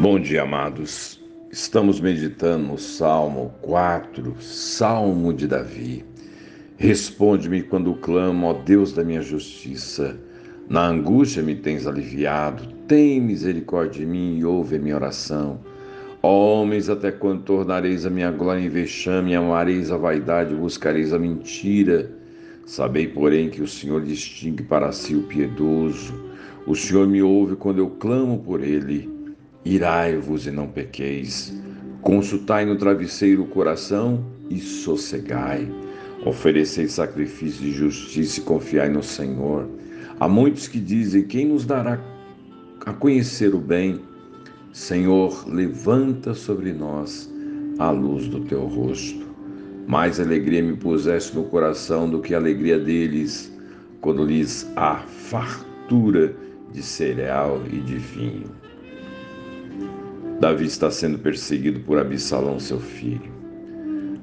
Bom dia, amados. Estamos meditando no Salmo 4, Salmo de Davi. Responde-me quando clamo, ó Deus da minha justiça. Na angústia me tens aliviado. Tem misericórdia de mim e ouve a minha oração. Ó homens, até quando tornareis a minha glória em vexame, amareis a vaidade, buscareis a mentira. Sabei, porém, que o Senhor distingue para si o piedoso. O Senhor me ouve quando eu clamo por ele. Irai-vos e não pequeis. Consultai no travesseiro o coração e sossegai. Oferecei sacrifício de justiça e confiai no Senhor. Há muitos que dizem: Quem nos dará a conhecer o bem? Senhor, levanta sobre nós a luz do teu rosto. Mais alegria me puseste no coração do que a alegria deles, quando lhes há fartura de cereal e de vinho. Davi está sendo perseguido por Absalão, seu filho.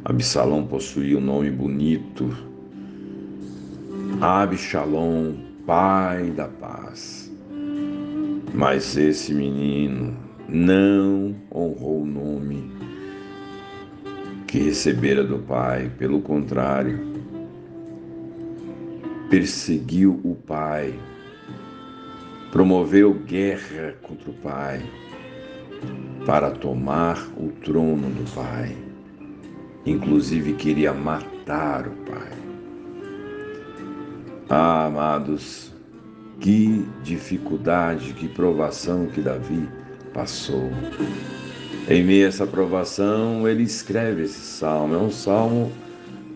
Absalão possuía um nome bonito. Absalom, pai da paz. Mas esse menino não honrou o nome que recebera do pai, pelo contrário, perseguiu o pai, promoveu guerra contra o pai para tomar o trono do Pai. Inclusive queria matar o Pai. Ah, amados, que dificuldade, que provação que Davi passou. Em meio a essa provação, ele escreve esse salmo. É um salmo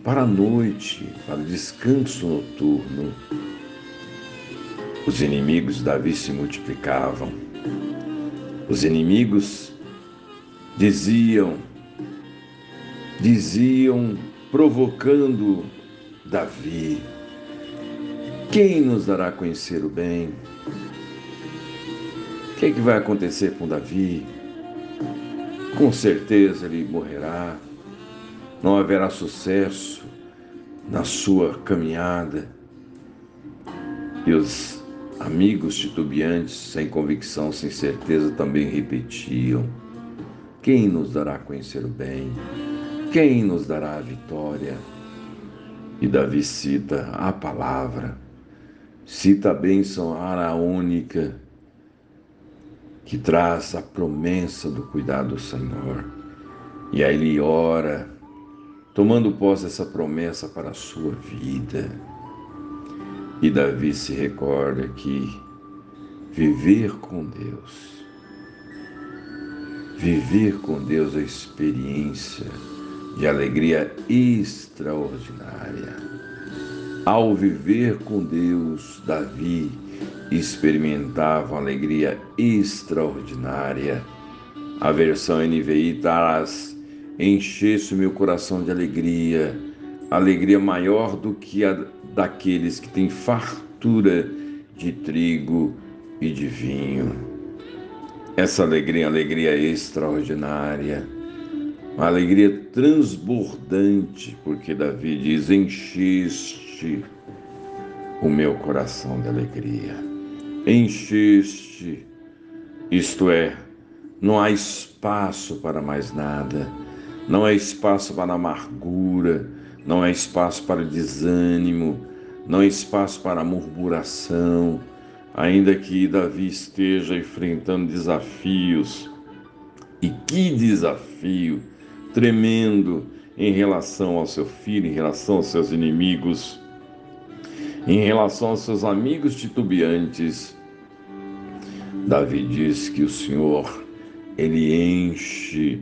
para a noite, para o descanso noturno. Os inimigos de Davi se multiplicavam. Os inimigos diziam, diziam, provocando Davi: Quem nos dará a conhecer o bem? O que, é que vai acontecer com Davi? Com certeza ele morrerá, não haverá sucesso na sua caminhada. E os Amigos titubeantes, sem convicção, sem certeza, também repetiam: Quem nos dará a conhecer o bem? Quem nos dará a vitória? E Davi cita a palavra, cita a bênção araônica, que traz a promessa do cuidado do Senhor. E aí ele ora, tomando posse dessa promessa para a sua vida. E Davi se recorda que viver com Deus, viver com Deus é experiência de alegria extraordinária. Ao viver com Deus, Davi experimentava alegria extraordinária. A versão NVI traz: enchesse o meu coração de alegria, alegria maior do que a daqueles que têm fartura de trigo e de vinho. Essa alegria, alegria extraordinária, uma alegria transbordante, porque Davi diz: Encheste o meu coração de alegria. Encheste, isto é, não há espaço para mais nada, não há espaço para amargura, não há espaço para desânimo, não há espaço para murmuração, ainda que Davi esteja enfrentando desafios. E que desafio tremendo em relação ao seu filho, em relação aos seus inimigos, em relação aos seus amigos titubeantes. Davi diz que o Senhor, ele enche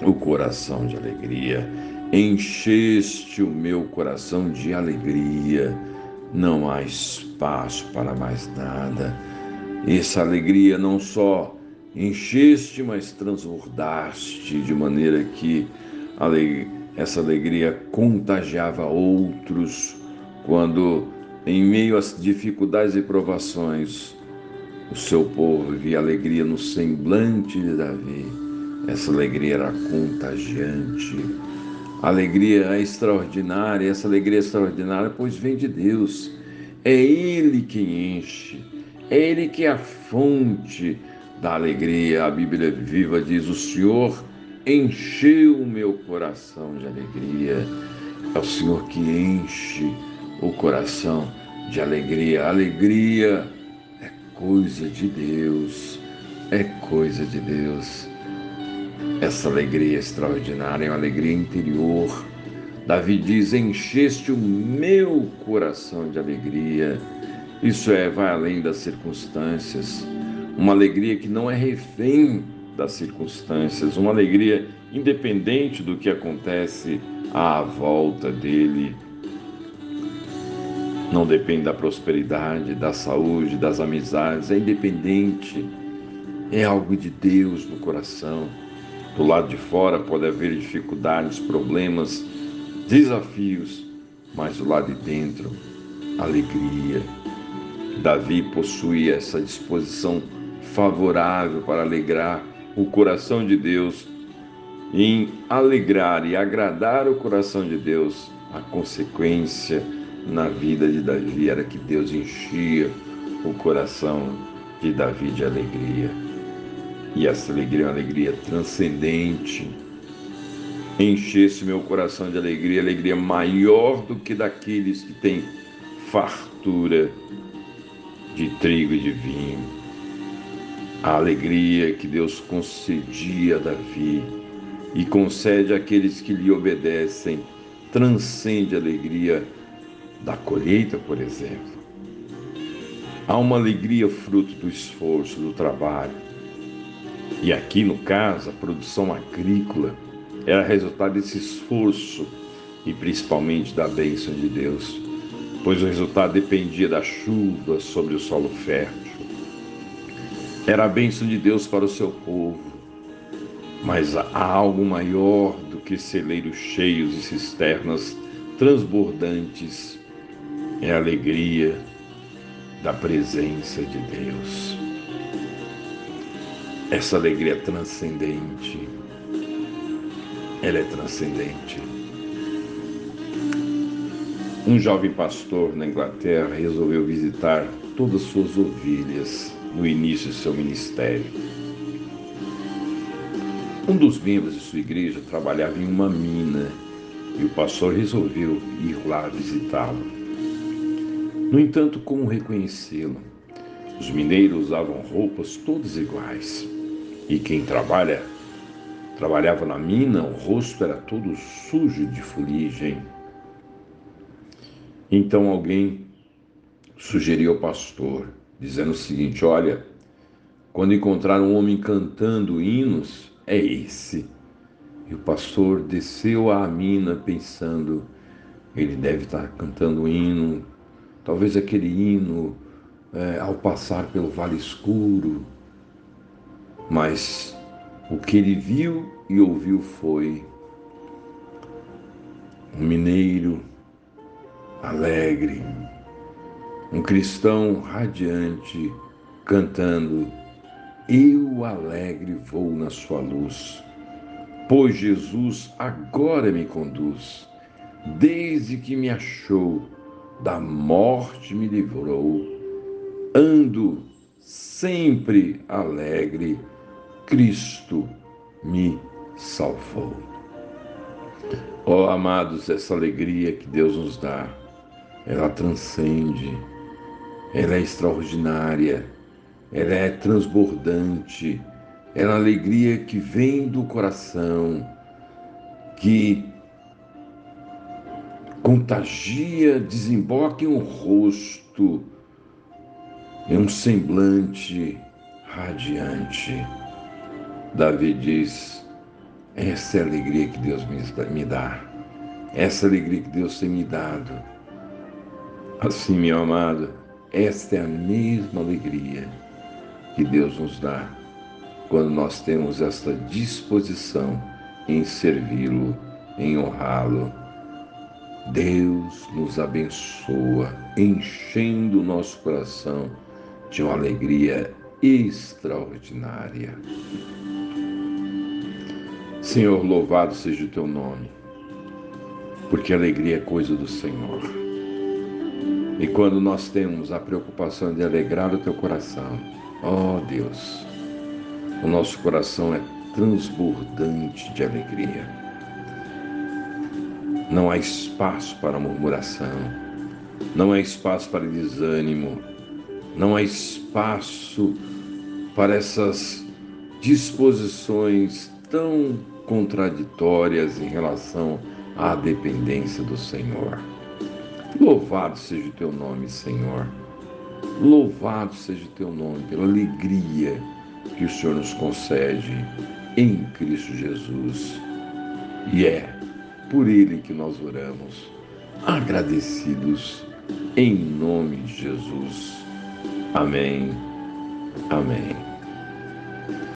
o coração de alegria Encheste o meu coração de alegria, não há espaço para mais nada. Essa alegria não só encheste, mas transbordaste de maneira que essa alegria contagiava outros quando, em meio às dificuldades e provações, o seu povo via alegria no semblante de Davi. Essa alegria era contagiante alegria extraordinária, essa alegria extraordinária, pois vem de Deus. É Ele quem enche, é Ele que é a fonte da alegria. A Bíblia viva diz: O Senhor encheu o meu coração de alegria. É o Senhor que enche o coração de alegria. Alegria é coisa de Deus, é coisa de Deus. Essa alegria extraordinária é uma alegria interior. Davi diz: Encheste o meu coração de alegria. Isso é, vai além das circunstâncias. Uma alegria que não é refém das circunstâncias, uma alegria independente do que acontece à volta dele. Não depende da prosperidade, da saúde, das amizades, é independente. É algo de Deus no coração. Do lado de fora pode haver dificuldades, problemas, desafios, mas do lado de dentro, alegria. Davi possuía essa disposição favorável para alegrar o coração de Deus. Em alegrar e agradar o coração de Deus, a consequência na vida de Davi era que Deus enchia o coração de Davi de alegria. E essa alegria é uma alegria transcendente. Enchesse meu coração de alegria, alegria maior do que daqueles que têm fartura de trigo e de vinho a alegria que Deus concedia a Davi e concede àqueles que lhe obedecem transcende a alegria da colheita, por exemplo. Há uma alegria fruto do esforço, do trabalho. E aqui, no caso, a produção agrícola era resultado desse esforço e principalmente da bênção de Deus, pois o resultado dependia da chuva sobre o solo fértil era a bênção de Deus para o seu povo. Mas há algo maior do que celeiros cheios e cisternas transbordantes. É a alegria da presença de Deus. Essa alegria é transcendente. Ela é transcendente. Um jovem pastor na Inglaterra resolveu visitar todas suas ovelhas no início de seu ministério. Um dos membros de sua igreja trabalhava em uma mina e o pastor resolveu ir lá visitá-lo. No entanto, como reconhecê-lo? Os mineiros usavam roupas todas iguais e quem trabalha trabalhava na mina, o rosto era todo sujo de fuligem. Então alguém sugeriu ao pastor dizendo o seguinte: Olha, quando encontrar um homem cantando hinos, é esse. E o pastor desceu à mina pensando: ele deve estar cantando hino, talvez aquele hino é, ao passar pelo vale escuro. Mas o que ele viu e ouviu foi um mineiro alegre, um cristão radiante cantando: Eu alegre vou na sua luz, pois Jesus agora me conduz. Desde que me achou, da morte me livrou. Ando sempre alegre, Cristo me salvou. Oh, amados, essa alegria que Deus nos dá, ela transcende ela é extraordinária, ela é transbordante, ela é a alegria que vem do coração, que contagia, desemboca em um rosto, em um semblante radiante. Davi diz: essa é a alegria que Deus me dá, essa é alegria que Deus tem me dado. Assim, meu amado, esta é a mesma alegria que Deus nos dá quando nós temos esta disposição em servi-lo, em honrá-lo. Deus nos abençoa, enchendo o nosso coração de uma alegria extraordinária. Senhor, louvado seja o teu nome, porque alegria é coisa do Senhor. E quando nós temos a preocupação de alegrar o teu coração, ó oh Deus, o nosso coração é transbordante de alegria. Não há espaço para murmuração, não há espaço para desânimo, não há espaço para essas disposições tão contraditórias em relação à dependência do Senhor. Louvado seja o teu nome, Senhor. Louvado seja o teu nome pela alegria que o Senhor nos concede em Cristo Jesus. E é por Ele que nós oramos, agradecidos em nome de Jesus. Amém. Amém.